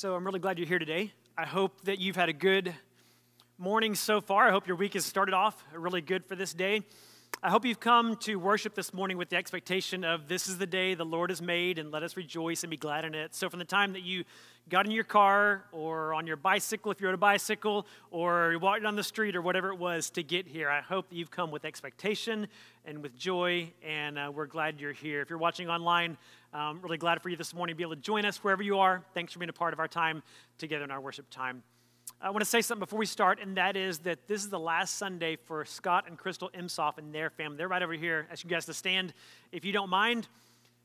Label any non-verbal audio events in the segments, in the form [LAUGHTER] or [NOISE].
So I'm really glad you're here today. I hope that you've had a good morning so far. I hope your week has started off really good for this day. I hope you've come to worship this morning with the expectation of this is the day the Lord has made and let us rejoice and be glad in it. So, from the time that you got in your car or on your bicycle, if you're on a bicycle, or you walked down the street or whatever it was to get here, I hope that you've come with expectation and with joy, and uh, we're glad you're here. If you're watching online, I'm really glad for you this morning to be able to join us wherever you are. Thanks for being a part of our time together in our worship time. I want to say something before we start, and that is that this is the last Sunday for Scott and Crystal Imsoff and their family. They're right over here. Ask you guys to stand if you don't mind.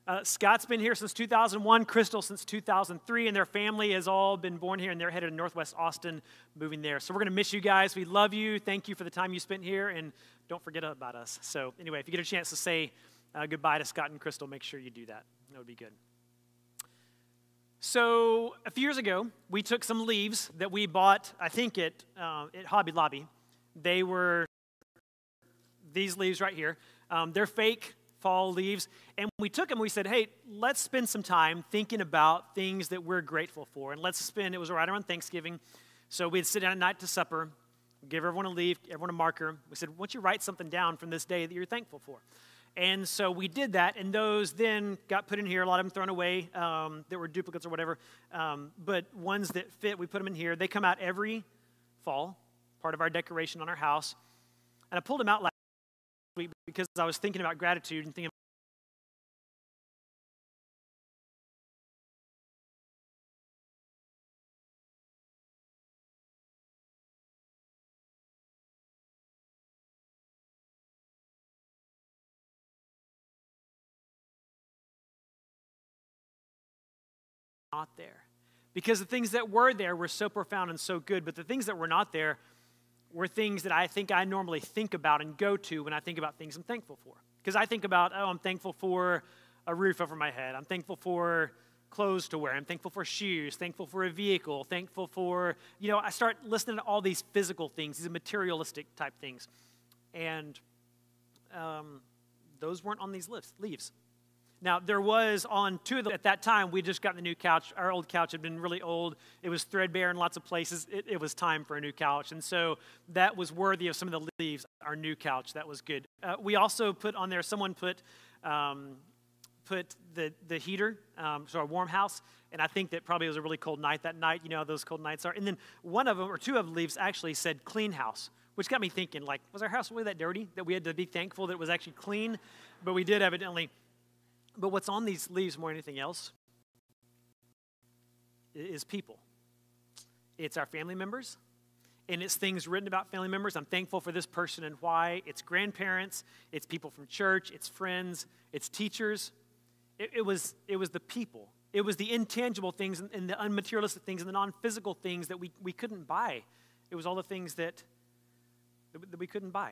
Uh, Scott's been here since 2001, Crystal since 2003, and their family has all been born here, and they're headed to Northwest Austin, moving there. So we're going to miss you guys. We love you. Thank you for the time you spent here, and don't forget about us. So, anyway, if you get a chance to say uh, goodbye to Scott and Crystal, make sure you do that. That would be good. So, a few years ago, we took some leaves that we bought, I think, at, uh, at Hobby Lobby. They were these leaves right here. Um, they're fake fall leaves. And we took them, we said, hey, let's spend some time thinking about things that we're grateful for. And let's spend, it was right around Thanksgiving. So we'd sit down at night to supper, give everyone a leaf, everyone a marker. We said, why don't you write something down from this day that you're thankful for? And so we did that, and those then got put in here. A lot of them thrown away um, that were duplicates or whatever. Um, but ones that fit, we put them in here. They come out every fall, part of our decoration on our house. And I pulled them out last week because I was thinking about gratitude and thinking not there. Because the things that were there were so profound and so good, but the things that were not there were things that I think I normally think about and go to when I think about things I'm thankful for. Because I think about, oh, I'm thankful for a roof over my head. I'm thankful for clothes to wear. I'm thankful for shoes, thankful for a vehicle, thankful for, you know, I start listening to all these physical things, these materialistic type things. And um, those weren't on these lists, leaves. Now, there was on two of them at that time, we just got the new couch. Our old couch had been really old. It was threadbare in lots of places. It, it was time for a new couch. And so that was worthy of some of the leaves, our new couch. That was good. Uh, we also put on there, someone put, um, put the, the heater, um, so our warm house. And I think that probably was a really cold night that night. You know how those cold nights are. And then one of them, or two of the leaves, actually said clean house which got me thinking like was our house really that dirty that we had to be thankful that it was actually clean but we did evidently but what's on these leaves more than anything else is people. It's our family members, and it's things written about family members. I'm thankful for this person and why. It's grandparents, it's people from church, it's friends, it's teachers. It, it was, it was the people. It was the intangible things and, and the unmaterialistic things and the non physical things that we, we couldn't buy. It was all the things that, that we couldn't buy.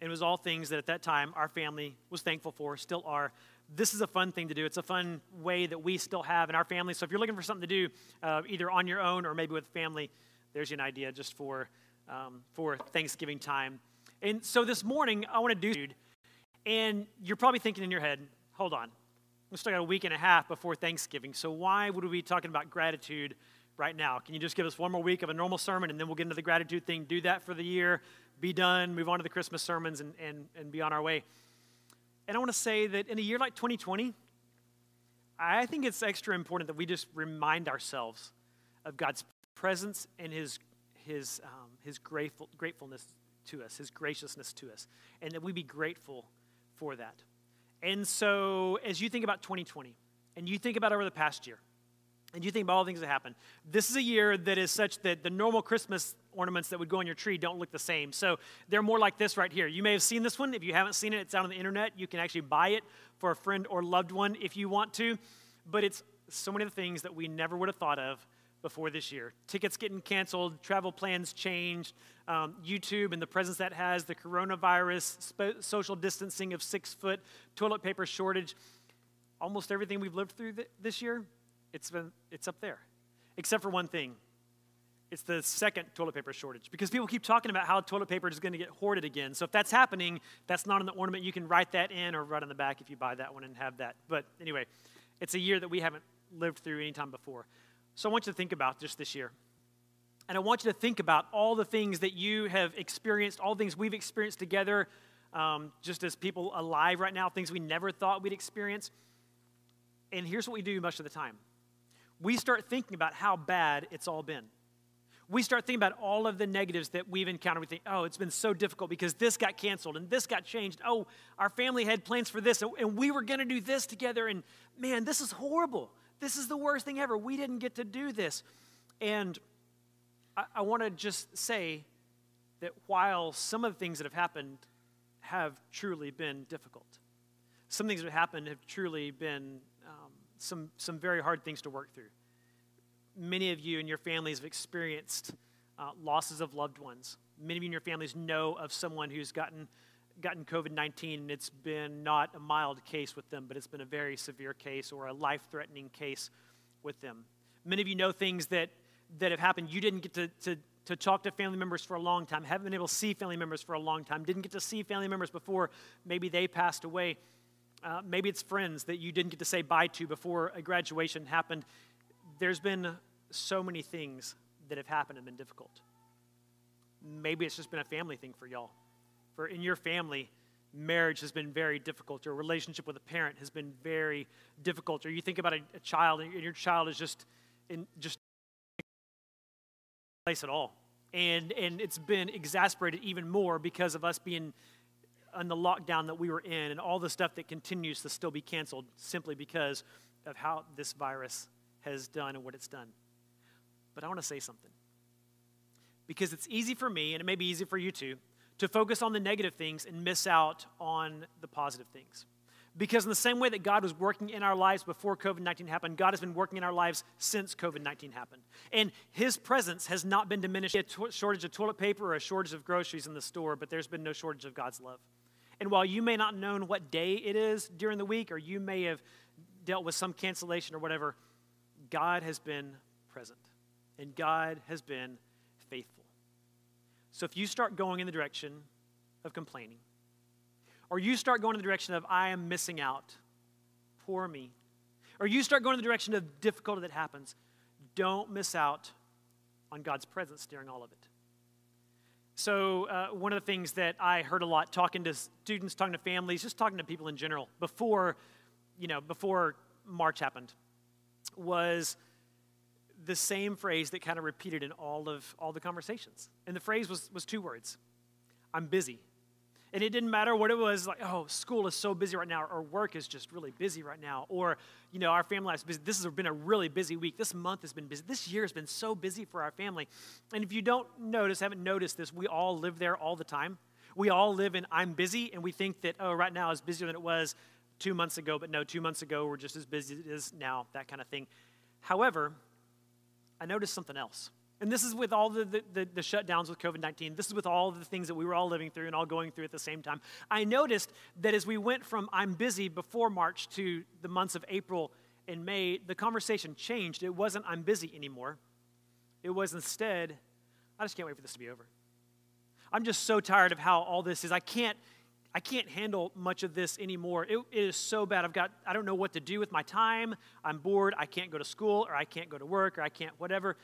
And it was all things that at that time our family was thankful for, still are this is a fun thing to do. It's a fun way that we still have in our family. So if you're looking for something to do, uh, either on your own or maybe with family, there's an idea just for um, for Thanksgiving time. And so this morning, I want to do, and you're probably thinking in your head, hold on, we still got a week and a half before Thanksgiving. So why would we be talking about gratitude right now? Can you just give us one more week of a normal sermon, and then we'll get into the gratitude thing? Do that for the year, be done, move on to the Christmas sermons, and and, and be on our way. And I want to say that in a year like 2020, I think it's extra important that we just remind ourselves of God's presence and His, his, um, his grateful, gratefulness to us, His graciousness to us, and that we be grateful for that. And so, as you think about 2020, and you think about over the past year, and you think about all the things that happened, this is a year that is such that the normal Christmas ornaments that would go on your tree don't look the same. So they're more like this right here. You may have seen this one. If you haven't seen it, it's out on the internet. You can actually buy it for a friend or loved one if you want to. But it's so many of the things that we never would have thought of before this year. Tickets getting canceled, travel plans changed, um, YouTube and the presence that has, the coronavirus, sp- social distancing of six foot, toilet paper shortage. Almost everything we've lived through th- this year, it's, been, it's up there. Except for one thing it's the second toilet paper shortage because people keep talking about how toilet paper is going to get hoarded again. So if that's happening, that's not in the ornament. You can write that in or write on the back if you buy that one and have that. But anyway, it's a year that we haven't lived through any time before. So I want you to think about just this year. And I want you to think about all the things that you have experienced, all the things we've experienced together, um, just as people alive right now, things we never thought we'd experience. And here's what we do much of the time we start thinking about how bad it's all been. We start thinking about all of the negatives that we've encountered. We think, oh, it's been so difficult because this got canceled and this got changed. Oh, our family had plans for this and we were going to do this together. And man, this is horrible. This is the worst thing ever. We didn't get to do this. And I, I want to just say that while some of the things that have happened have truly been difficult, some things that have happened have truly been um, some, some very hard things to work through. Many of you and your families have experienced uh, losses of loved ones. Many of you and your families know of someone who's gotten, gotten COVID 19, and it's been not a mild case with them, but it's been a very severe case or a life threatening case with them. Many of you know things that that have happened. You didn't get to, to, to talk to family members for a long time, haven't been able to see family members for a long time, didn't get to see family members before maybe they passed away. Uh, maybe it's friends that you didn't get to say bye to before a graduation happened. There's been so many things that have happened and been difficult. Maybe it's just been a family thing for y'all. For in your family, marriage has been very difficult. Your relationship with a parent has been very difficult. Or you think about a, a child, and your child is just in just place at all. And, and it's been exasperated even more because of us being on the lockdown that we were in and all the stuff that continues to still be canceled simply because of how this virus has done and what it's done. But I want to say something. Because it's easy for me, and it may be easy for you too, to focus on the negative things and miss out on the positive things. Because, in the same way that God was working in our lives before COVID 19 happened, God has been working in our lives since COVID 19 happened. And His presence has not been diminished. A shortage of toilet paper or a shortage of groceries in the store, but there's been no shortage of God's love. And while you may not know what day it is during the week, or you may have dealt with some cancellation or whatever, God has been present. And God has been faithful. So if you start going in the direction of complaining, or you start going in the direction of, I am missing out, poor me, or you start going in the direction of difficulty that happens, don't miss out on God's presence during all of it. So, uh, one of the things that I heard a lot talking to students, talking to families, just talking to people in general before, you know, before March happened was the same phrase that kind of repeated in all of all the conversations. And the phrase was, was two words I'm busy. And it didn't matter what it was, like, oh, school is so busy right now, or work is just really busy right now, or, you know, our family life is busy. This has been a really busy week. This month has been busy. This year has been so busy for our family. And if you don't notice, haven't noticed this, we all live there all the time. We all live in I'm busy, and we think that, oh, right now is busier than it was two months ago, but no, two months ago we're just as busy as now, that kind of thing. However, I noticed something else. And this is with all the, the, the, the shutdowns with COVID 19. This is with all the things that we were all living through and all going through at the same time. I noticed that as we went from I'm busy before March to the months of April and May, the conversation changed. It wasn't I'm busy anymore. It was instead, I just can't wait for this to be over. I'm just so tired of how all this is. I can't. I can't handle much of this anymore. It, it is so bad. I've got, I don't know what to do with my time. I'm bored. I can't go to school, or I can't go to work, or I can't whatever.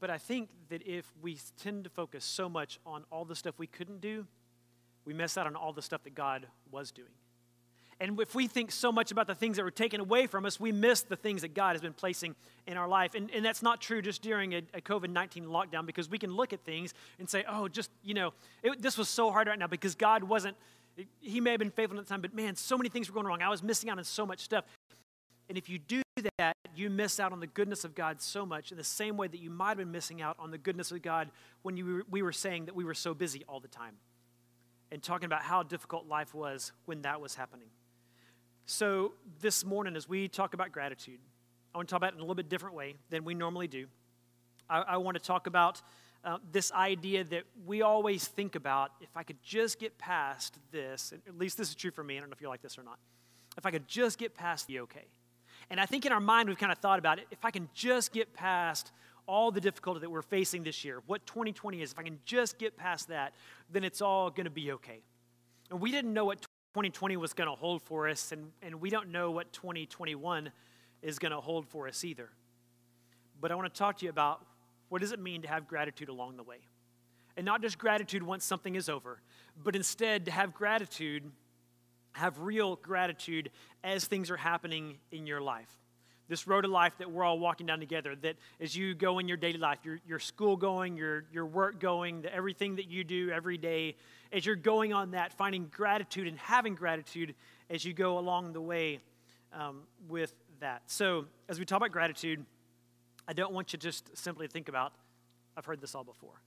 But I think that if we tend to focus so much on all the stuff we couldn't do, we miss out on all the stuff that God was doing. And if we think so much about the things that were taken away from us, we miss the things that God has been placing in our life. And, and that's not true just during a, a COVID 19 lockdown because we can look at things and say, oh, just, you know, it, this was so hard right now because God wasn't, He may have been faithful at the time, but man, so many things were going wrong. I was missing out on so much stuff. And if you do that, you miss out on the goodness of God so much in the same way that you might have been missing out on the goodness of God when you we were saying that we were so busy all the time and talking about how difficult life was when that was happening. So, this morning, as we talk about gratitude, I want to talk about it in a little bit different way than we normally do. I, I want to talk about uh, this idea that we always think about if I could just get past this, at least this is true for me, I don't know if you're like this or not. If I could just get past the okay and I think in our mind, we've kind of thought about it. If I can just get past all the difficulty that we're facing this year, what 2020 is, if I can just get past that, then it's all going to be okay. And we didn't know what 2020 was going to hold for us, and, and we don't know what 2021 is going to hold for us either. But I want to talk to you about what does it mean to have gratitude along the way? And not just gratitude once something is over, but instead to have gratitude, have real gratitude as things are happening in your life. This road of life that we're all walking down together, that as you go in your daily life, your, your school going, your, your work going, the, everything that you do every day, as you're going on that, finding gratitude and having gratitude as you go along the way um, with that. So, as we talk about gratitude, I don't want you just simply think about, I've heard this all before.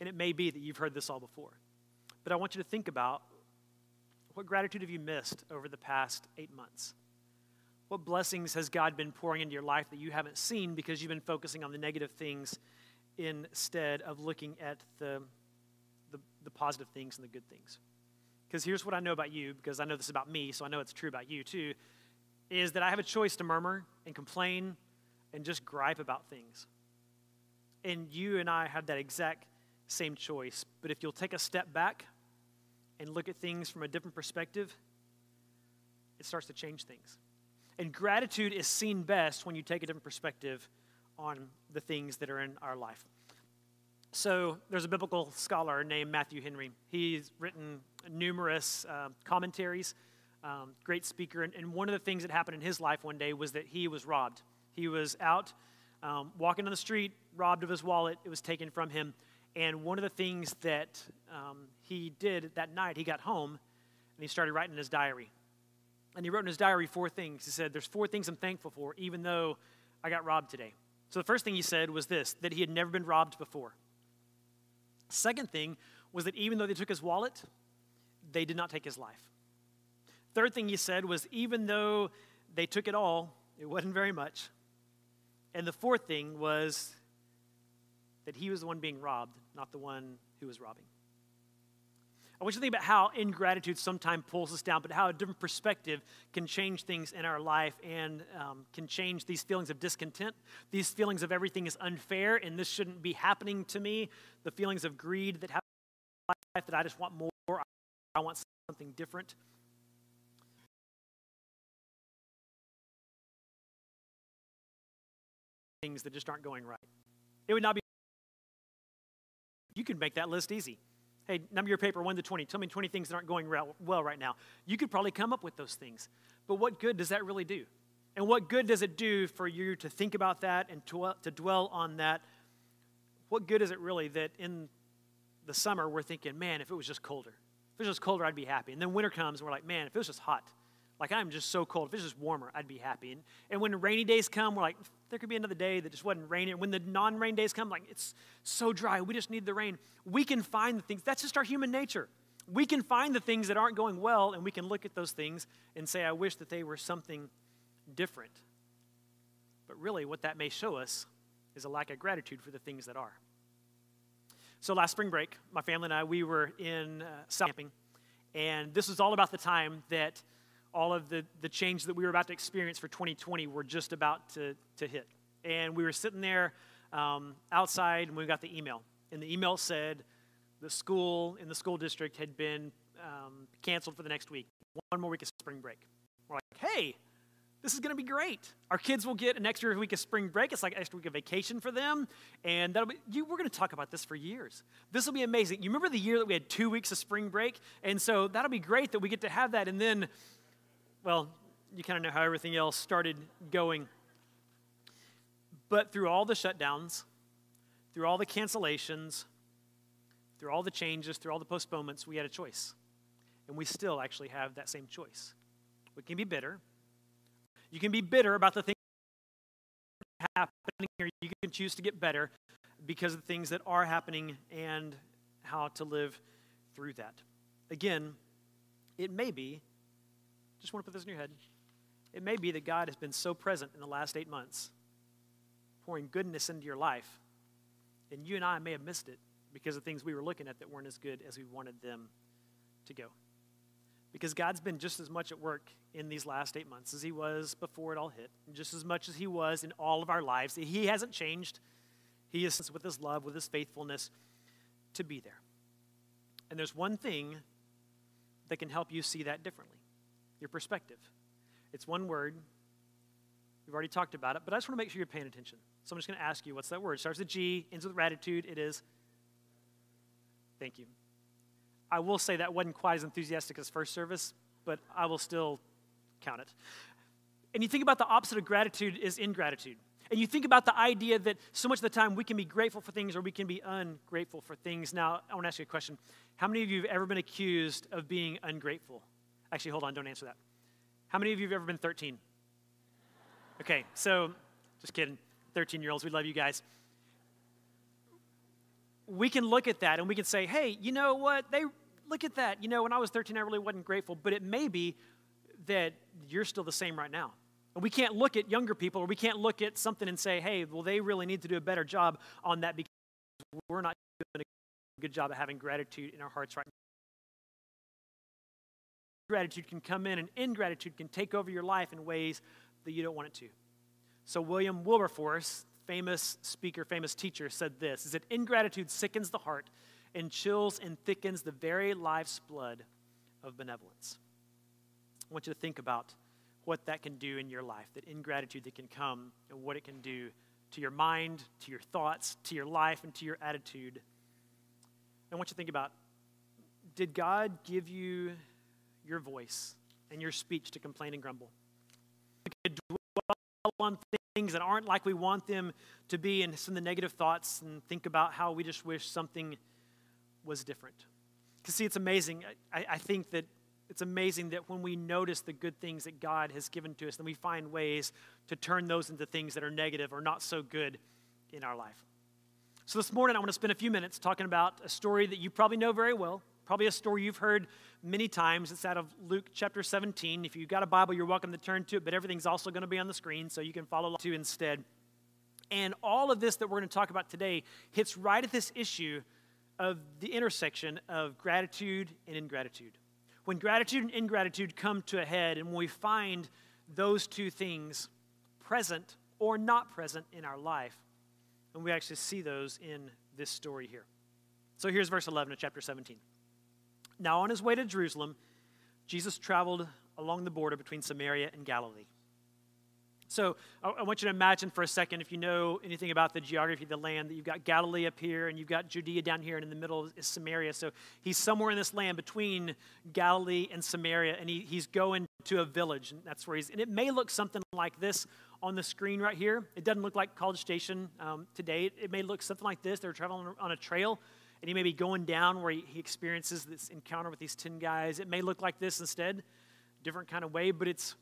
And it may be that you've heard this all before. But I want you to think about what gratitude have you missed over the past eight months? What blessings has God been pouring into your life that you haven't seen because you've been focusing on the negative things instead of looking at the, the, the positive things and the good things? Because here's what I know about you, because I know this about me, so I know it's true about you too, is that I have a choice to murmur and complain and just gripe about things. And you and I have that exact same choice. But if you'll take a step back and look at things from a different perspective, it starts to change things. And gratitude is seen best when you take a different perspective on the things that are in our life. So, there's a biblical scholar named Matthew Henry. He's written numerous uh, commentaries, um, great speaker. And, and one of the things that happened in his life one day was that he was robbed. He was out um, walking on the street, robbed of his wallet. It was taken from him. And one of the things that um, he did that night, he got home and he started writing in his diary. And he wrote in his diary four things. He said, There's four things I'm thankful for, even though I got robbed today. So the first thing he said was this that he had never been robbed before. Second thing was that even though they took his wallet, they did not take his life. Third thing he said was even though they took it all, it wasn't very much. And the fourth thing was that he was the one being robbed, not the one who was robbing. I want you to think about how ingratitude sometimes pulls us down, but how a different perspective can change things in our life and um, can change these feelings of discontent, these feelings of everything is unfair and this shouldn't be happening to me, the feelings of greed that happen in my life that I just want more, I want something different. Things that just aren't going right. It would not be you can make that list easy. Hey, number your paper 1 to 20. Tell me 20 things that aren't going well right now. You could probably come up with those things. But what good does that really do? And what good does it do for you to think about that and to, to dwell on that? What good is it really that in the summer we're thinking, man, if it was just colder? If it was just colder, I'd be happy. And then winter comes and we're like, man, if it was just hot, like, I'm just so cold. If it's just warmer, I'd be happy. And, and when rainy days come, we're like, there could be another day that just wasn't raining. When the non rain days come, like, it's so dry. We just need the rain. We can find the things. That's just our human nature. We can find the things that aren't going well, and we can look at those things and say, I wish that they were something different. But really, what that may show us is a lack of gratitude for the things that are. So last spring break, my family and I, we were in uh, camping, and this was all about the time that all of the, the change that we were about to experience for 2020 were just about to, to hit. And we were sitting there um, outside and we got the email. And the email said the school in the school district had been um, canceled for the next week. One more week of spring break. We're like, hey, this is going to be great. Our kids will get an extra week of spring break. It's like an extra week of vacation for them. And that'll be, you, we're going to talk about this for years. This will be amazing. You remember the year that we had two weeks of spring break? And so that'll be great that we get to have that. And then well, you kind of know how everything else started going. But through all the shutdowns, through all the cancellations, through all the changes, through all the postponements, we had a choice. And we still actually have that same choice. We can be bitter. You can be bitter about the things happening, or you can choose to get better because of the things that are happening and how to live through that. Again, it may be just want to put this in your head. It may be that God has been so present in the last eight months, pouring goodness into your life, and you and I may have missed it because of things we were looking at that weren't as good as we wanted them to go. Because God's been just as much at work in these last eight months as He was before it all hit, just as much as He was in all of our lives. He hasn't changed. He is with His love, with His faithfulness to be there. And there's one thing that can help you see that differently your perspective. It's one word, We've already talked about it, but I just want to make sure you're paying attention. So I'm just going to ask you, what's that word? It starts with G, ends with gratitude. It is. Thank you. I will say that wasn't quite as enthusiastic as first service, but I will still count it. And you think about the opposite of gratitude is ingratitude. And you think about the idea that so much of the time we can be grateful for things or we can be ungrateful for things. Now, I want to ask you a question. How many of you have ever been accused of being ungrateful? Actually, hold on, don't answer that. How many of you have ever been 13? Okay, so just kidding. 13 year olds, we love you guys. We can look at that and we can say, hey, you know what? They look at that. You know, when I was 13, I really wasn't grateful, but it may be that you're still the same right now. And we can't look at younger people or we can't look at something and say, hey, well, they really need to do a better job on that because we're not doing a good job of having gratitude in our hearts right now. Gratitude can come in and ingratitude can take over your life in ways that you don't want it to. So, William Wilberforce, famous speaker, famous teacher, said this is that ingratitude sickens the heart and chills and thickens the very life's blood of benevolence. I want you to think about what that can do in your life, that ingratitude that can come, and what it can do to your mind, to your thoughts, to your life, and to your attitude. I want you to think about did God give you your voice and your speech to complain and grumble? We could dwell on things that aren't like we want them to be and of the negative thoughts and think about how we just wish something was different. Because, see, it's amazing. I, I think that it's amazing that when we notice the good things that God has given to us, then we find ways to turn those into things that are negative or not so good in our life. So, this morning, I want to spend a few minutes talking about a story that you probably know very well, probably a story you've heard many times. It's out of Luke chapter 17. If you've got a Bible, you're welcome to turn to it, but everything's also going to be on the screen, so you can follow along too instead. And all of this that we're going to talk about today hits right at this issue of the intersection of gratitude and ingratitude. When gratitude and ingratitude come to a head, and when we find those two things present or not present in our life, and we actually see those in this story here. So here's verse 11 of chapter 17. Now, on his way to Jerusalem, Jesus traveled along the border between Samaria and Galilee. So I want you to imagine for a second, if you know anything about the geography of the land, that you've got Galilee up here and you've got Judea down here, and in the middle is Samaria. So he's somewhere in this land between Galilee and Samaria, and he, he's going to a village, and that's where he's. And it may look something like this on the screen right here. It doesn't look like College Station um, today. It, it may look something like this. They're traveling on a trail, and he may be going down where he, experiences this encounter with these 10 guys. It may look like this instead, different kind of way, but it's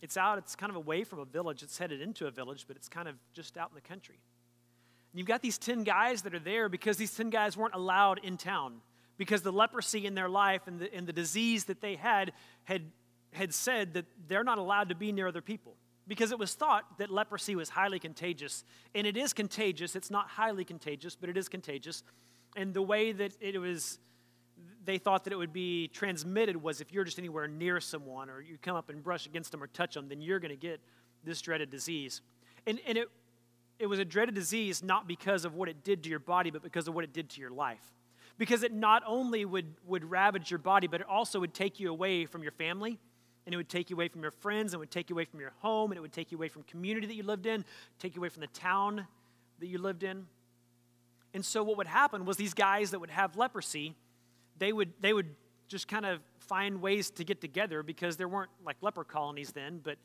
it's out, it's kind of away from a village. It's headed into a village, but it's kind of just out in the country. And you've got these 10 guys that are there because these 10 guys weren't allowed in town because the leprosy in their life and the, and the disease that they had, had had said that they're not allowed to be near other people because it was thought that leprosy was highly contagious. And it is contagious. It's not highly contagious, but it is contagious. And the way that it was they thought that it would be transmitted was if you're just anywhere near someone or you come up and brush against them or touch them, then you're going to get this dreaded disease. And, and it, it was a dreaded disease not because of what it did to your body, but because of what it did to your life. Because it not only would, would ravage your body, but it also would take you away from your family, and it would take you away from your friends, and it would take you away from your home, and it would take you away from community that you lived in, take you away from the town that you lived in. And so what would happen was these guys that would have leprosy, they would, they would just kind of find ways to get together because there weren't like leper colonies then, but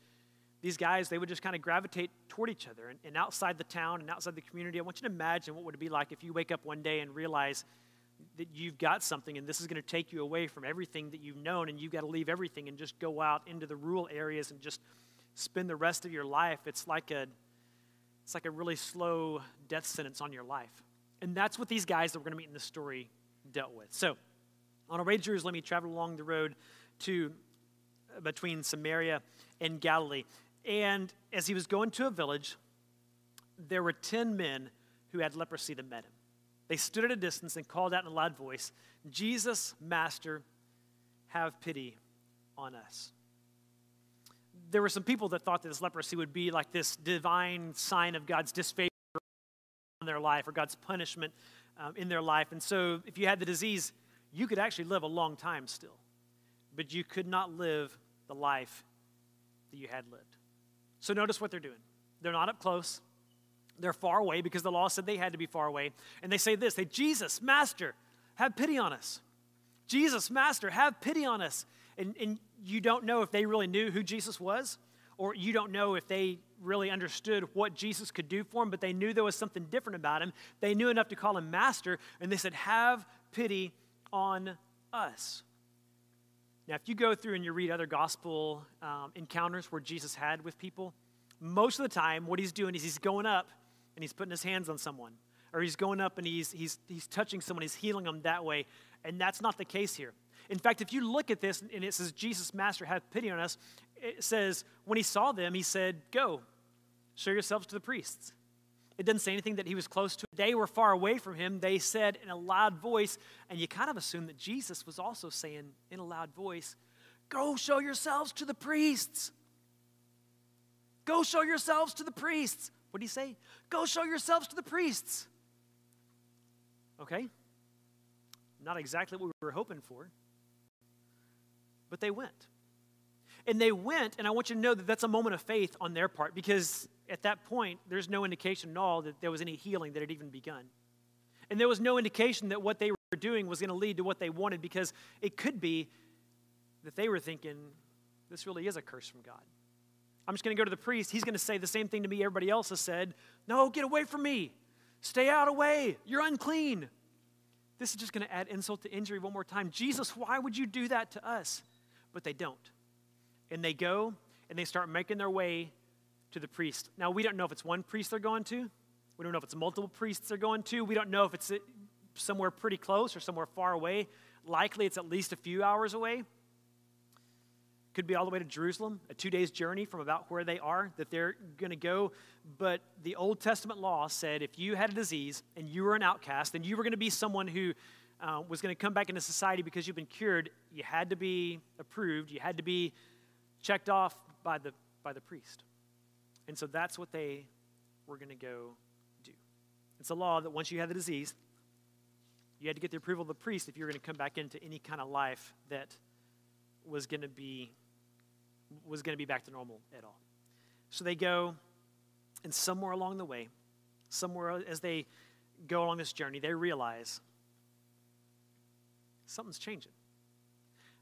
these guys, they would just kind of gravitate toward each other. And, and outside the town and outside the community, I want you to imagine what would it be like if you wake up one day and realize that you've got something and this is going to take you away from everything that you've known and you've got to leave everything and just go out into the rural areas and just spend the rest of your life. It's like a, it's like a really slow death sentence on your life. And that's what these guys that we're going to meet in the story dealt with. So, on our way to Jerusalem, he traveled along the road to uh, between Samaria and Galilee. And as he was going to a village, there were 10 men who had leprosy that met him. They stood at a distance and called out in a loud voice, Jesus, Master, have pity on us. There were some people that thought that this leprosy would be like this divine sign of God's disfavor on their life or God's punishment um, in their life. And so if you had the disease, you could actually live a long time still, but you could not live the life that you had lived. So notice what they're doing. They're not up close. They're far away because the law said they had to be far away. And they say this they, Jesus, Master, have pity on us. Jesus, Master, have pity on us. And, and you don't know if they really knew who Jesus was, or you don't know if they really understood what Jesus could do for them, but they knew there was something different about him. They knew enough to call him Master, and they said, Have pity on us. Now, if you go through and you read other gospel um, encounters where Jesus had with people, most of the time what he's doing is he's going up and he's putting his hands on someone, or he's going up and he's, he's, he's touching someone, he's healing them that way. And that's not the case here. In fact, if you look at this and it says, Jesus, Master, have pity on us, it says, when he saw them, he said, Go, show yourselves to the priests. It doesn't say anything that he was close to. They were far away from him. They said in a loud voice, and you kind of assume that Jesus was also saying in a loud voice, Go show yourselves to the priests. Go show yourselves to the priests. What did he say? Go show yourselves to the priests. Okay. Not exactly what we were hoping for. But they went. And they went, and I want you to know that that's a moment of faith on their part because at that point, there's no indication at all that there was any healing that had even begun. And there was no indication that what they were doing was going to lead to what they wanted because it could be that they were thinking, this really is a curse from God. I'm just going to go to the priest. He's going to say the same thing to me everybody else has said. No, get away from me. Stay out of way. You're unclean. This is just going to add insult to injury one more time. Jesus, why would you do that to us? But they don't. And they go and they start making their way to the priest. Now, we don't know if it's one priest they're going to. We don't know if it's multiple priests they're going to. We don't know if it's uh, somewhere pretty close or somewhere far away. Likely, it's at least a few hours away. Could be all the way to Jerusalem, a two days journey from about where they are that they're going to go. But the Old Testament law said if you had a disease and you were an outcast and you were going to be someone who uh, was going to come back into society because you've been cured, you had to be approved, you had to be checked off by the, by the priest. And so that's what they were going to go do. It's a law that once you had the disease, you had to get the approval of the priest if you were going to come back into any kind of life that was going to be was going to be back to normal at all. So they go, and somewhere along the way, somewhere as they go along this journey, they realize something's changing.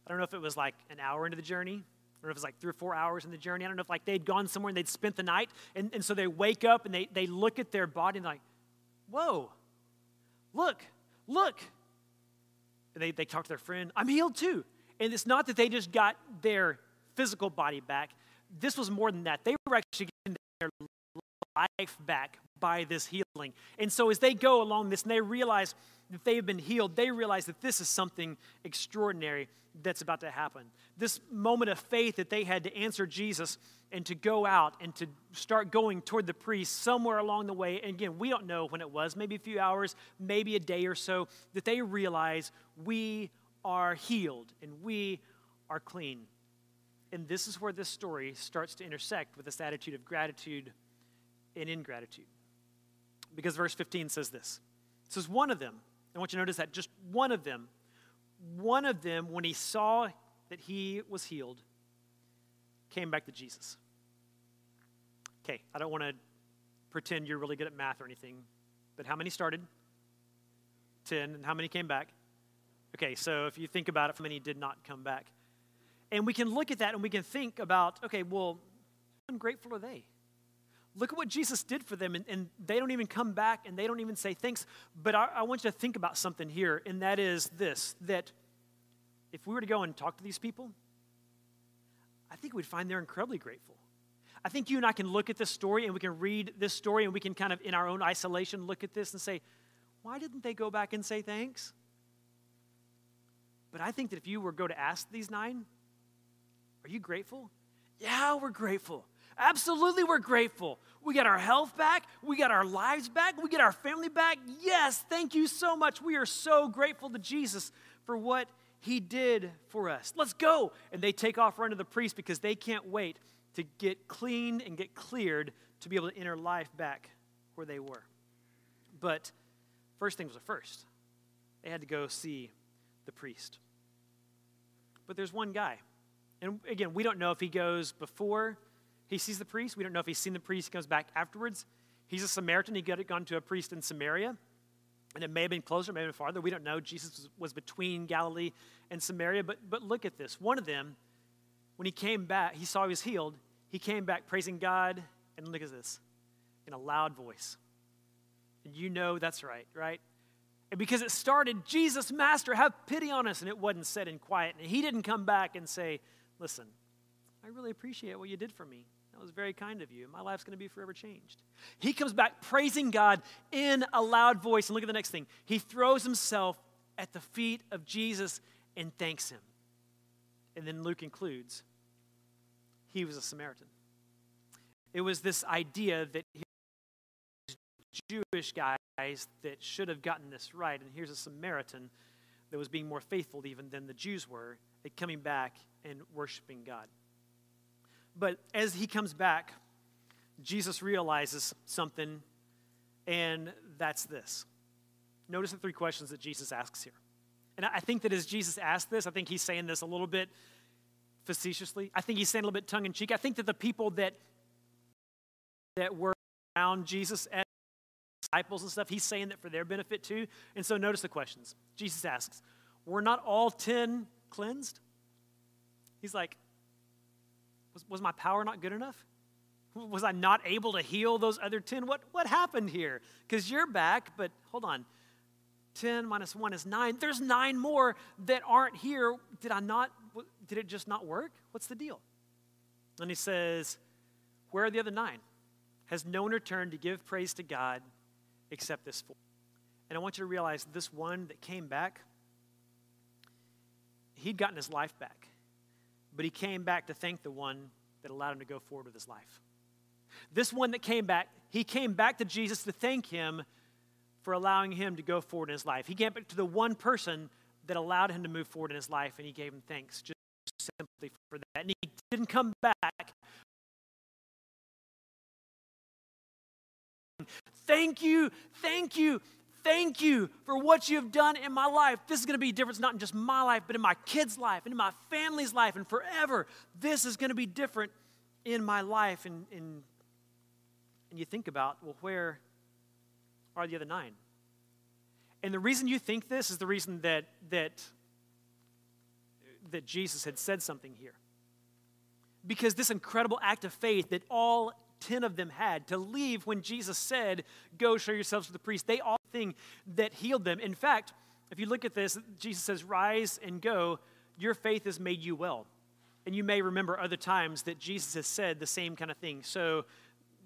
I don't know if it was like an hour into the journey, or if it was like three or four hours in the journey. I don't know if like they'd gone somewhere and they'd spent the night, and, and so they wake up and they, they look at their body and like, whoa, look, look. And they, they talk to their friend, I'm healed too. And it's not that they just got their physical body back. This was more than that. They were actually getting their life back by this healing. And so as they go along this and they realize that they have been healed, they realize that this is something extraordinary that's about to happen. This moment of faith that they had to answer Jesus and to go out and to start going toward the priest somewhere along the way. And again, we don't know when it was, maybe a few hours, maybe a day or so, that they realize we are healed and we are clean. And this is where this story starts to intersect with this attitude of gratitude and ingratitude. Because verse 15 says this it says, One of them, I want you to notice that just one of them, one of them, when he saw that he was healed, came back to Jesus. Okay, I don't want to pretend you're really good at math or anything, but how many started? 10. And how many came back? Okay, so if you think about it, how many did not come back? And we can look at that and we can think about, okay, well, how ungrateful are they? Look at what Jesus did for them, and, and they don't even come back and they don't even say thanks. But I, I want you to think about something here, and that is this that if we were to go and talk to these people, I think we'd find they're incredibly grateful. I think you and I can look at this story and we can read this story and we can kind of, in our own isolation, look at this and say, why didn't they go back and say thanks? But I think that if you were go to ask these nine, are you grateful? Yeah, we're grateful. Absolutely, we're grateful. We got our health back. We got our lives back. We get our family back. Yes, thank you so much. We are so grateful to Jesus for what he did for us. Let's go. And they take off running to the priest because they can't wait to get cleaned and get cleared to be able to enter life back where they were. But first things were first. They had to go see the priest. But there's one guy and again, we don't know if he goes before He sees the priest. We don't know if he's seen the priest. He comes back afterwards. He's a Samaritan. He got gone to a priest in Samaria. And it may have been closer, may have been farther. We don't know. Jesus was between Galilee and Samaria. But, but look at this. One of them, when he came back, he saw he was healed. He came back praising God. And look at this in a loud voice. And you know that's right, right? And because it started, Jesus, Master, have pity on us. And it wasn't said in quiet. And he didn't come back and say, Listen, I really appreciate what you did for me. That was very kind of you. My life's going to be forever changed. He comes back praising God in a loud voice. And look at the next thing. He throws himself at the feet of Jesus and thanks him. And then Luke includes, he was a Samaritan. It was this idea that Jewish guys that should have gotten this right. And here's a Samaritan that was being more faithful even than the Jews were at coming back and worshiping God. But as he comes back, Jesus realizes something, and that's this. Notice the three questions that Jesus asks here. And I think that as Jesus asks this, I think he's saying this a little bit facetiously. I think he's saying a little bit tongue in cheek. I think that the people that that were around Jesus as disciples and stuff, he's saying that for their benefit too. And so notice the questions. Jesus asks, Were not all ten cleansed? He's like, Was, was my power not good enough? Was I not able to heal those other 10? What, what happened here? Because you're back, but hold on. 10 minus 1 is 9. There's nine more that aren't here. Did I not, did it just not work? What's the deal? And he says, Where are the other nine? Has no one returned to give praise to God except this four. And I want you to realize this one that came back, he'd gotten his life back. But he came back to thank the one that allowed him to go forward with his life. This one that came back, he came back to Jesus to thank him for allowing him to go forward in his life. He came back to the one person that allowed him to move forward in his life, and he gave him thanks just simply for that. And he didn't come back Thank you, thank you, thank you for what you have done in my life. This is going to be a difference not in just my life, but in my kids' life and in my family's life and forever. This is going to be different in my life. And, and, and you think about, well, where are the other nine? And the reason you think this is the reason that, that, that Jesus had said something here. Because this incredible act of faith that all 10 of them had to leave when Jesus said, Go show yourselves to the priest. They all thing that healed them. In fact, if you look at this, Jesus says, Rise and go, your faith has made you well. And you may remember other times that Jesus has said the same kind of thing. So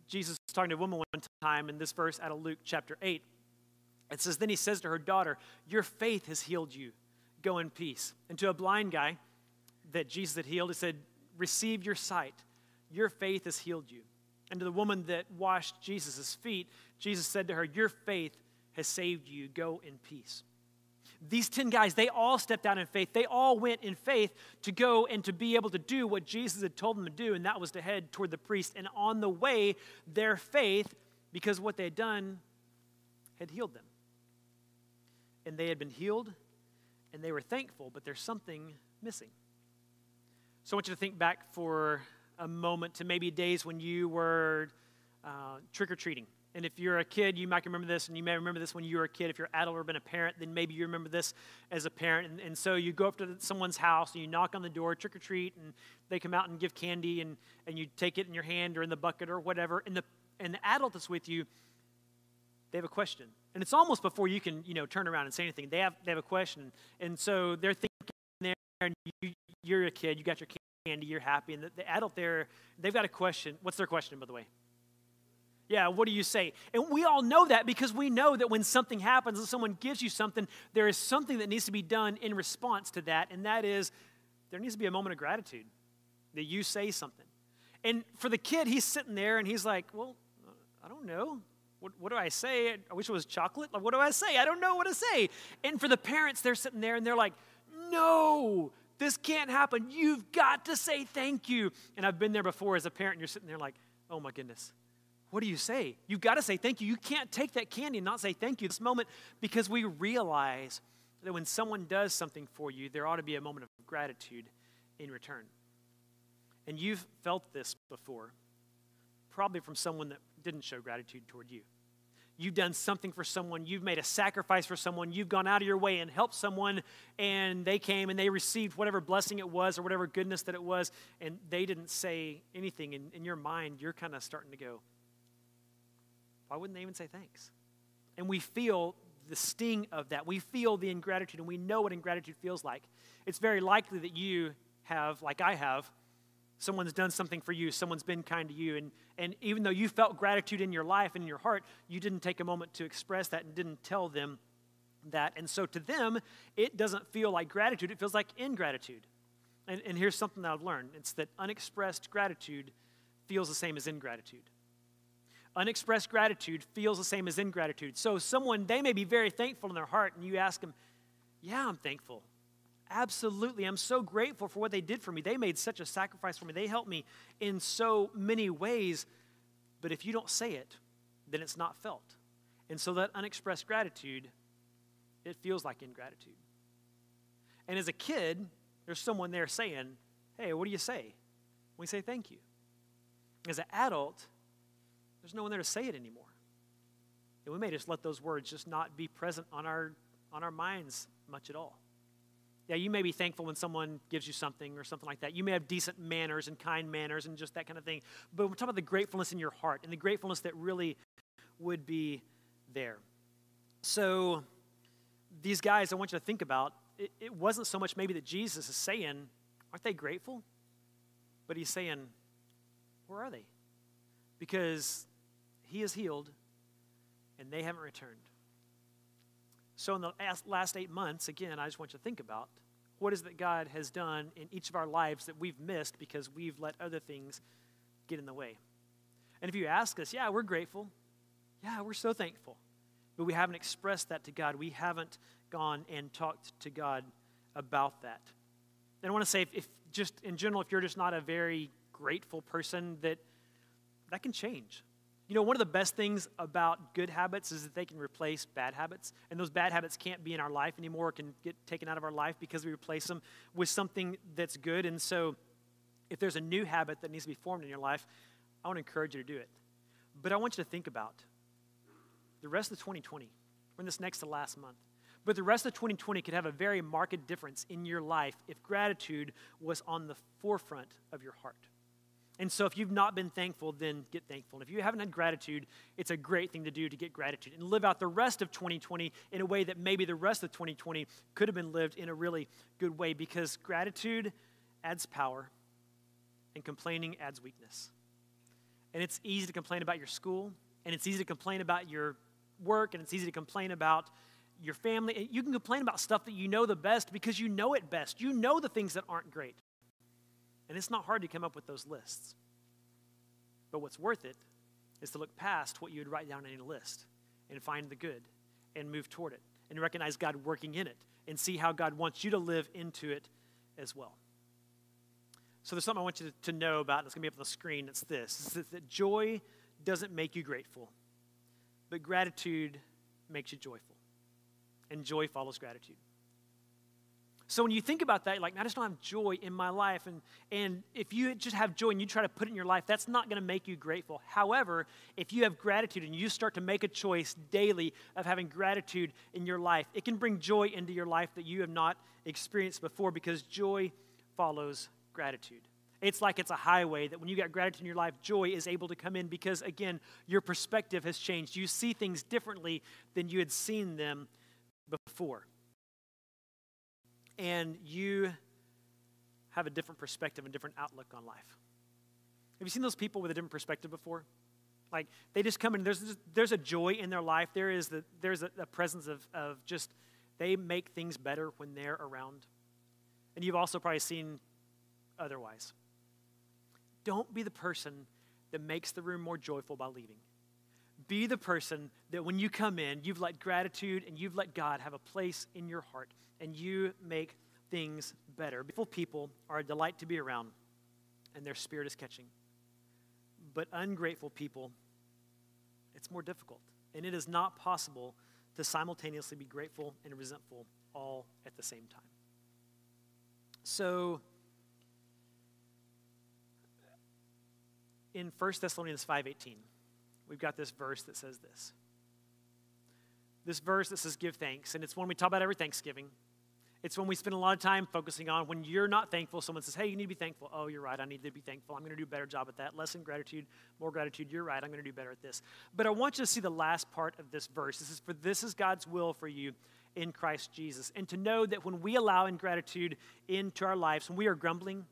Jesus was talking to a woman one time in this verse out of Luke chapter 8. It says, Then he says to her daughter, Your faith has healed you. Go in peace. And to a blind guy that Jesus had healed, he said, Receive your sight. Your faith has healed you. And to the woman that washed Jesus' feet, Jesus said to her, Your faith has saved you. Go in peace. These 10 guys, they all stepped out in faith. They all went in faith to go and to be able to do what Jesus had told them to do, and that was to head toward the priest. And on the way, their faith, because what they had done, had healed them. And they had been healed, and they were thankful, but there's something missing. So I want you to think back for a moment to maybe days when you were uh, trick or treating. And if you're a kid, you might remember this, and you may remember this when you were a kid. If you're an adult or been a parent, then maybe you remember this as a parent. And, and so you go up to someone's house and you knock on the door, trick or treat, and they come out and give candy, and, and you take it in your hand or in the bucket or whatever. And the, and the adult that's with you, they have a question. And it's almost before you can, you know, turn around and say anything. They have, they have a question. And so they're thinking there, and you, you're a kid, you got your candy, you're happy. And the, the adult there, they've got a question. What's their question, by the way? Yeah, what do you say? And we all know that because we know that when something happens and someone gives you something, there is something that needs to be done in response to that, and that is there needs to be a moment of gratitude that you say something. And for the kid, he's sitting there and he's like, Well, I don't know. What, what do I say? I wish it was chocolate. Like, what do I say? I don't know what to say. And for the parents, they're sitting there and they're like, No, this can't happen. You've got to say thank you. And I've been there before as a parent, and you're sitting there like, oh my goodness. What do you say? You've got to say thank you. You can't take that candy and not say thank you this moment because we realize that when someone does something for you, there ought to be a moment of gratitude in return. And you've felt this before. probably from someone that didn't show gratitude toward you. You've done something for someone, you've made a sacrifice for someone, you've gone out of your way and helped someone, and they came and they received whatever blessing it was or whatever goodness that it was, and they didn't say anything. And in your mind, you're kind of starting to go, why wouldn't they even say thanks? And we feel the sting of that. We feel the ingratitude, and we know what ingratitude feels like. It's very likely that you have, like I have, someone's done something for you, someone's been kind to you, and, and even though you felt gratitude in your life and in your heart, you didn't take a moment to express that and didn't tell them that. And so to them, it doesn't feel like gratitude, it feels like ingratitude. And, and here's something that I've learned it's that unexpressed gratitude feels the same as ingratitude. Unexpressed gratitude feels the same as ingratitude. So, someone, they may be very thankful in their heart, and you ask them, Yeah, I'm thankful. Absolutely. I'm so grateful for what they did for me. They made such a sacrifice for me. They helped me in so many ways. But if you don't say it, then it's not felt. And so that unexpressed gratitude, it feels like ingratitude. And as a kid, there's someone there saying, Hey, what do you say? We say thank you. As an adult, there's no one there to say it anymore. And we may just let those words just not be present on our, on our minds much at all. Yeah, you may be thankful when someone gives you something or something like that. You may have decent manners and kind manners and just that kind of thing. But we're talking about the gratefulness in your heart and the gratefulness that really would be there. So, these guys, I want you to think about it, it wasn't so much maybe that Jesus is saying, Aren't they grateful? But he's saying, Where are they? Because he is healed and they haven't returned. So, in the last eight months, again, I just want you to think about what is it that God has done in each of our lives that we've missed because we've let other things get in the way. And if you ask us, yeah, we're grateful. Yeah, we're so thankful. But we haven't expressed that to God. We haven't gone and talked to God about that. And I want to say, if, if just in general, if you're just not a very grateful person, that that can change. You know, one of the best things about good habits is that they can replace bad habits. And those bad habits can't be in our life anymore, can get taken out of our life because we replace them with something that's good. And so, if there's a new habit that needs to be formed in your life, I want to encourage you to do it. But I want you to think about the rest of 2020. We're in this next to last month. But the rest of 2020 could have a very marked difference in your life if gratitude was on the forefront of your heart. And so, if you've not been thankful, then get thankful. And if you haven't had gratitude, it's a great thing to do to get gratitude and live out the rest of 2020 in a way that maybe the rest of 2020 could have been lived in a really good way because gratitude adds power and complaining adds weakness. And it's easy to complain about your school, and it's easy to complain about your work, and it's easy to complain about your family. You can complain about stuff that you know the best because you know it best. You know the things that aren't great. And it's not hard to come up with those lists. But what's worth it is to look past what you would write down in a list and find the good and move toward it and recognize God working in it and see how God wants you to live into it as well. So there's something I want you to, know about, it's going to be up on the screen. It's this it's that joy doesn't make you grateful, but gratitude makes you joyful. And joy follows gratitude. So when you think about that, like, I just don't have joy in my life. And, and if you just have joy and you try to put it in your life, that's not going to make you grateful. However, if you have gratitude and you start to make a choice daily of having gratitude in your life, it can bring joy into your life that you have not experienced before because joy follows gratitude. It's like it's a highway that when you got gratitude in your life, joy is able to come in because, again, your perspective has changed. You see things differently than you had seen them before and you have a different perspective and different outlook on life. Have you seen those people with a different perspective before? Like they just come in, there's, there's a joy in their life. There is the, there's a, a presence of, of just, they make things better when they're around. And you've also probably seen otherwise. Don't be the person that makes the room more joyful by leaving. Be the person that when you come in, you've let gratitude and you've let God have a place in your heart and you make things better. Beautiful people are a delight to be around, and their spirit is catching. But ungrateful people, it's more difficult. And it is not possible to simultaneously be grateful and resentful all at the same time. So, in 1 Thessalonians 5:18, we've got this verse that says this. This verse that says give thanks, and it's one we talk about every Thanksgiving. It's when we spend a lot of time focusing on when you're not thankful, someone says, Hey, you need to be thankful. Oh, you're right. I need to be thankful. I'm going to do a better job at that. Less in gratitude, more gratitude. You're right. I'm going to do better at this. But I want you to see the last part of this verse. This is for this is God's will for you in Christ Jesus. And to know that when we allow ingratitude into our lives, when we are grumbling,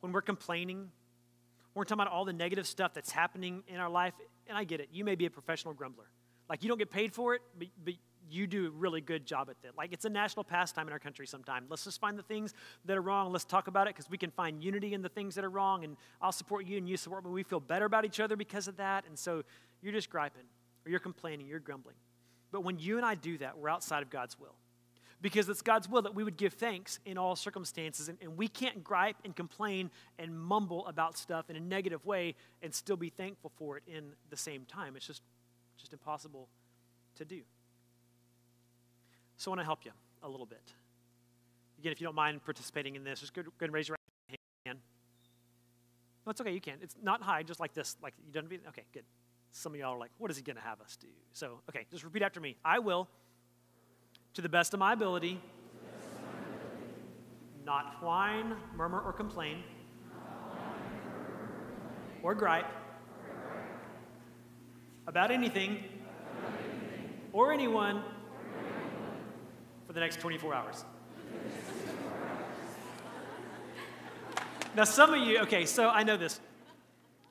when we're complaining, when we're talking about all the negative stuff that's happening in our life, and I get it, you may be a professional grumbler. Like you don't get paid for it, but, but you do a really good job at that. Like it's a national pastime in our country sometime. Let's just find the things that are wrong. Let's talk about it because we can find unity in the things that are wrong. And I'll support you and you support me. We feel better about each other because of that. And so you're just griping or you're complaining, you're grumbling. But when you and I do that, we're outside of God's will. Because it's God's will that we would give thanks in all circumstances. And, and we can't gripe and complain and mumble about stuff in a negative way and still be thankful for it in the same time. It's just, just impossible to do. So I want to help you a little bit. Again, if you don't mind participating in this, just go, ahead and raise your hand. No, it's okay, you can. It's not high, just like this. Like you don't be okay, good. Some of y'all are like, what is he gonna have us do? So, okay, just repeat after me. I will, to the best of my ability, not whine, murmur, or complain, or gripe about anything or anyone for the next 24 hours. now, some of you, okay, so I know this.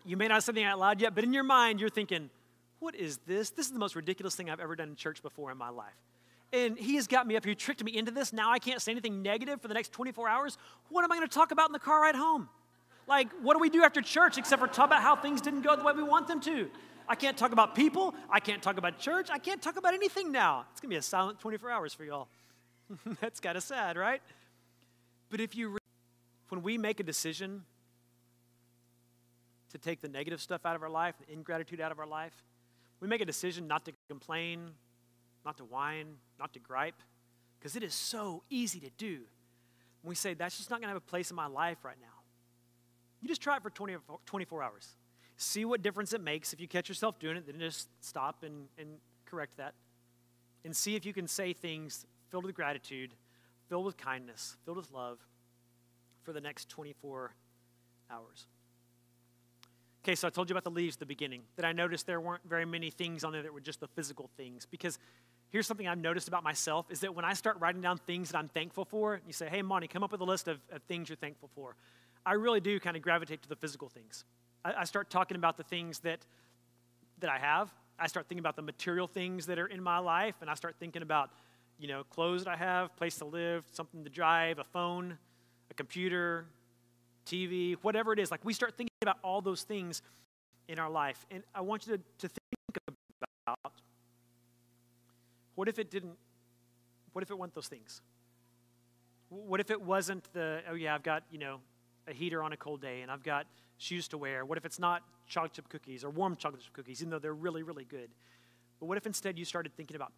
You may not say anything out loud yet, but in your mind, you're thinking, what is this? This is the most ridiculous thing I've ever done in church before in my life. And he has got me up here, tricked me into this. Now I can't say anything negative for the next 24 hours. What am I going to talk about in the car ride home? Like, what do we do after church except for talk about how things didn't go the way we want them to? I can't talk about people. I can't talk about church. I can't talk about anything now. It's going to be a silent 24 hours for y'all. [LAUGHS] That's kind of sad, right? But if you, when we make a decision to take the negative stuff out of our life, the ingratitude out of our life, we make a decision not to complain, not to whine, not to gripe, because it is so easy to do. we say, that's just not going to have a place in my life right now. You just try it for 20, 24 hours. See what difference it makes. If you catch yourself doing it, then just stop and, and correct that. And see if you can say things filled with gratitude, filled with kindness, filled with love for the next 24 hours. Okay, so I told you about the leaves at the beginning, that I noticed there weren't very many things on there that were just the physical things. Because here's something I've noticed about myself is that when I start writing down things that I'm thankful for, you say, hey, Monty, come up with a list of, of things you're thankful for. I really do kind of gravitate to the physical things. I, I start talking about the things that, that I have. I start thinking about the material things that are in my life, and I start thinking about you know, clothes that I have, place to live, something to drive, a phone, a computer, TV, whatever it is. Like we start thinking about all those things in our life. And I want you to, to think about what if it didn't, what if it weren't those things? What if it wasn't the, oh yeah, I've got, you know, a heater on a cold day and I've got shoes to wear? What if it's not chocolate chip cookies or warm chocolate chip cookies, even though they're really, really good? But what if instead you started thinking about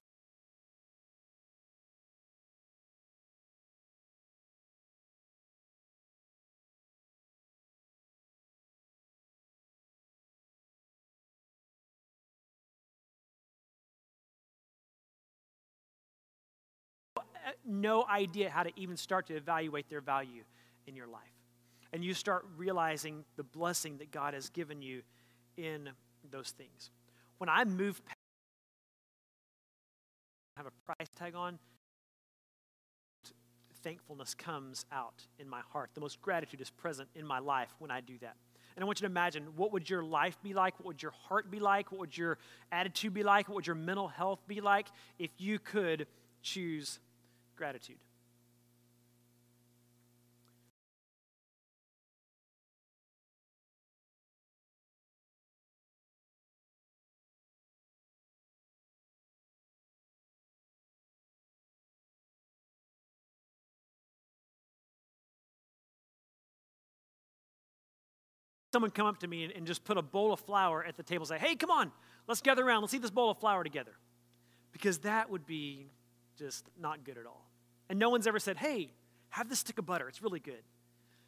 no idea how to even start to evaluate their value in your life. And you start realizing the blessing that God has given you in those things. When I move past, have a price tag on, thankfulness comes out in my heart. The most gratitude is present in my life when I do that. And I want you to imagine what would your life be like? What would your heart be like? What would your attitude be like? What would your mental health be like if you could choose gratitude. Someone come up to me and, and, just put a bowl of flour at the table and say, hey, come on, let's gather around, let's eat this bowl of flour together. Because that would be just not good at all. And no one's ever said, hey, have this stick of butter. It's really good.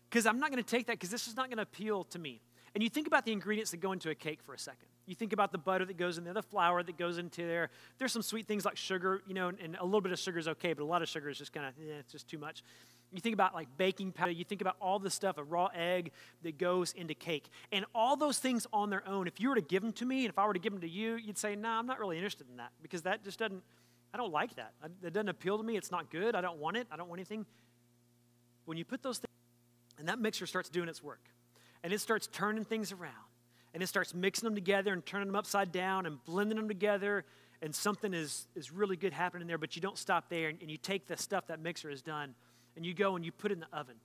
Because I'm not going to take that because this is not going to appeal to me. And you think about the ingredients that go into a cake for a second. You think about the butter that goes in there, the flour that goes into there. There's some sweet things like sugar, you know, and a little bit of sugar is okay, but a lot of sugar is just kind of, eh, it's just too much. You think about like baking powder, you think about all the stuff, a raw egg that goes into cake. And all those things on their own, if you were to give them to me, and if I were to give them to you, you'd say, no, nah, I'm not really interested in that because that just doesn't, I don't like that. It doesn't appeal to me. It's not good. I don't want it. I don't want anything. When you put those things, and that mixture starts doing its work, and it starts turning things around, and it starts mixing them together and turning them upside down and blending them together, and something is, is really good happening there, but you don't stop there, and, and you take the stuff that mixer has done, and you go and you put it in the oven,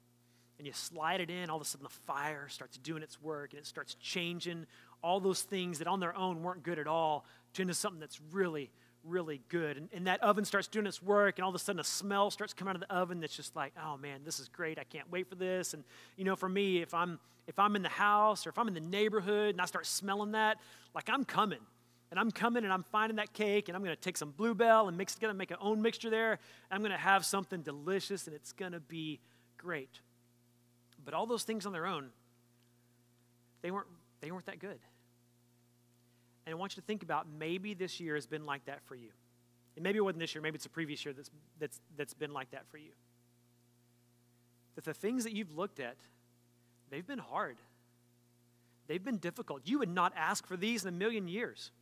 and you slide it in, all of a sudden the fire starts doing its work, and it starts changing all those things that on their own weren't good at all to into something that's really, really good. And, and, that oven starts doing its work, and all of a sudden a smell starts coming out of the oven that's just like, oh man, this is great. I can't wait for this. And you know, for me, if I'm if I'm in the house or if I'm in the neighborhood and I start smelling that, like I'm coming. And I'm coming and I'm finding that cake and I'm gonna take some Blue Bell and mix it together, make an own mixture there. I'm gonna have something delicious and it's gonna be great. But all those things on their own, they weren't they weren't that good. And I want you to think about maybe this year has been like that for you. And maybe it wasn't this year, maybe it's a previous year that's, that's, that's been like that for you. That the things that you've looked at, they've been hard. They've been difficult. You would not ask for these in a million years.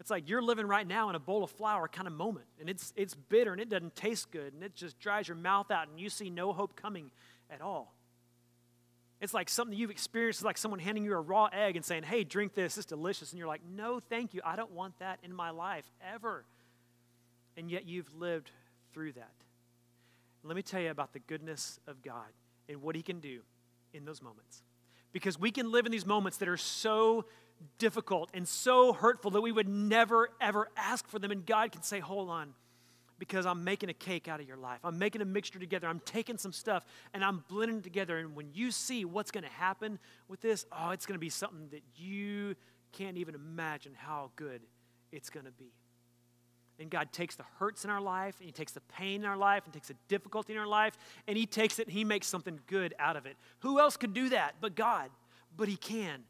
It's like you're living right now in a bowl of flour kind of moment, and it's, it's bitter and it doesn't taste good, and it just dries your mouth out, and you see no hope coming at all. It's like something you've experienced, like someone handing you a raw egg and saying, hey, drink this, it's delicious. And you're like, no, thank you. I don't want that in my life ever. And yet you've lived through that. let me tell you about the goodness of God and what He can do in those moments. Because we can live in these moments that are so difficult and so hurtful that we would never, ever ask for them. And God can say, hold on because I'm making a cake out of your life. I'm making a mixture together. I'm taking some stuff and I'm blending it together. And when you see what's going to happen with this, oh, it's going to be something that you can't even imagine how good it's going to be. And God takes the hurts in our life, and He takes the pain in our life, and takes the difficulty in our life, and He takes it and He makes something good out of it. Who else could do that but God? But He can,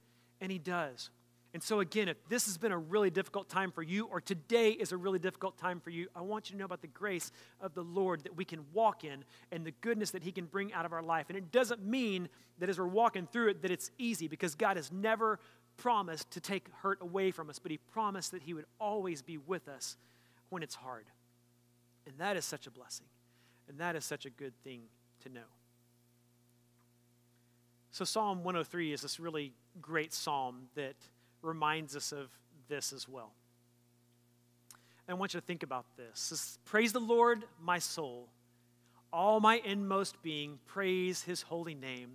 and He does. And so, again, if this has been a really difficult time for you, or today is a really difficult time for you, I want you to know about the grace of the Lord that we can walk in and the goodness that He can bring out of our life. And it doesn't mean that as we're walking through it, that it's easy, because God has never promised to take hurt away from us, but He promised that He would always be with us when it's hard. And that is such a blessing. And that is such a good thing to know. So, Psalm 103 is this really great psalm that reminds us of this as well. I want you to think about this. this praise the Lord, my soul. All my inmost being, praise his holy name.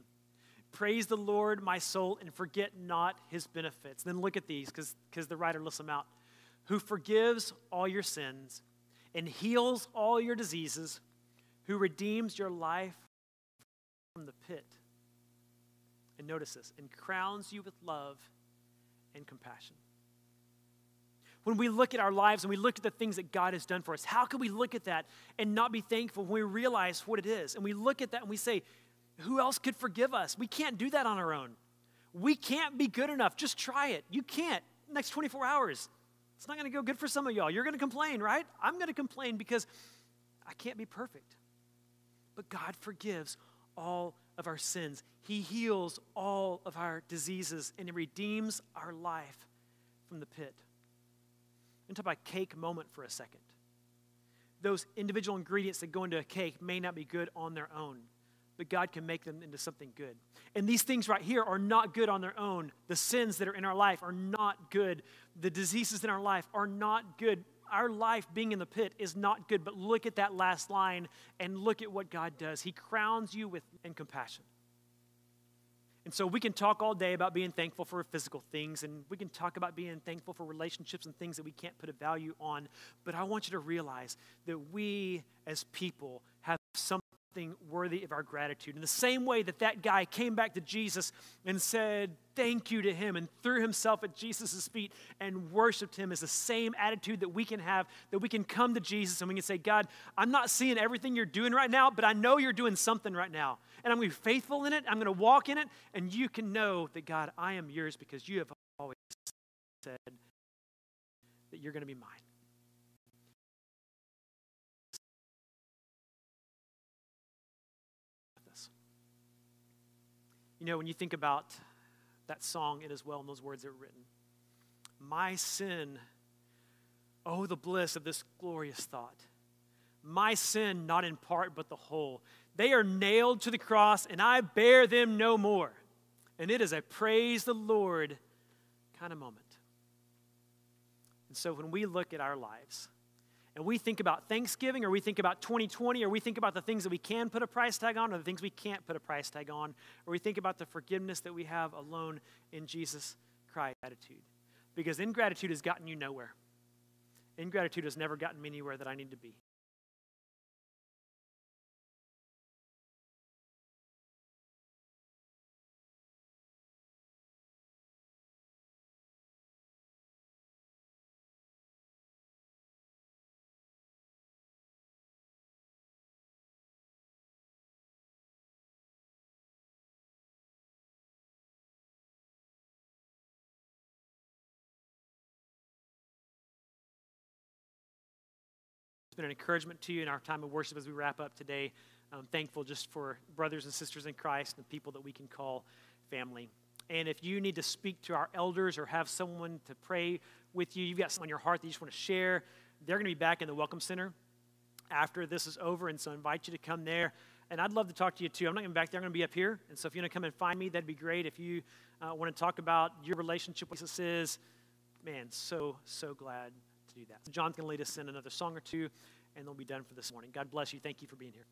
Praise the Lord, my soul, and forget not his benefits. Then look at these, because the writer lists them out. Who forgives all your sins and heals all your diseases, who redeems your life from the pit. And notice this, and crowns you with love and compassion. When we look at our lives and we look at the things that God has done for us, how can we look at that and not be thankful when we realize what it is? And we look at that and we say, who else could forgive us? We can't do that on our own. We can't be good enough. Just try it. You can't. Next 24 hours. It's not going to go good for some of y'all. You're going to complain, right? I'm going to complain because I can't be perfect. But God forgives all of our sins. He heals all of our diseases and He redeems our life from the pit. And talk about cake moment for a second. Those individual ingredients that go into a cake may not be good on their own, but God can make them into something good. And these things right here are not good on their own. The sins that are in our life are not good. The diseases in our life are not good our life being in the pit is not good, but look at that last line and look at what God does. He crowns you with in compassion. And so we can talk all day about being thankful for physical things, and we can talk about being thankful for relationships and things that we can't put a value on. But I want you to realize that we as people have something worthy of our gratitude. In the same way that that guy came back to Jesus and said thank you to him and threw himself at Jesus' feet and worshiped him is the same attitude that we can have, that we can come to Jesus and we can say, God, I'm not seeing everything you're doing right now, but I know you're doing something right now. And I'm going to be faithful in it. I'm going to walk in it. And you can know that, God, I am yours because you have always said that you're going to be mine. You know, when you think about that song, it as well, and those words that are written. My sin, oh, the bliss of this glorious thought. My sin, not in part, but the whole. They are nailed to the cross, and I bear them no more. And it is a praise the Lord kind of moment. And so when we look at our lives, and we think about Thanksgiving or we think about 2020 or we think about the things that we can put a price tag on or the things we can't put a price tag on or we think about the forgiveness that we have alone in Jesus Christ attitude. Because ingratitude has gotten you nowhere. Ingratitude has never gotten me anywhere that I need to be. Been an encouragement to you in our time of worship as we wrap up today. I'm thankful just for brothers and sisters in Christ and people that we can call family. And if you need to speak to our elders or have someone to pray with you, you've got something on your heart that you just want to share, they're going to be back in the Welcome Center after this is over. And so I invite you to come there. And I'd love to talk to you too. I'm not going back there, I'm going to be up here. And so if you want to come and find me, that'd be great. If you uh, want to talk about your relationship with Jesus is, man, so, so glad do that. John's going to lead us in another song or two, and they'll be done for this morning. God bless you. Thank you for being here.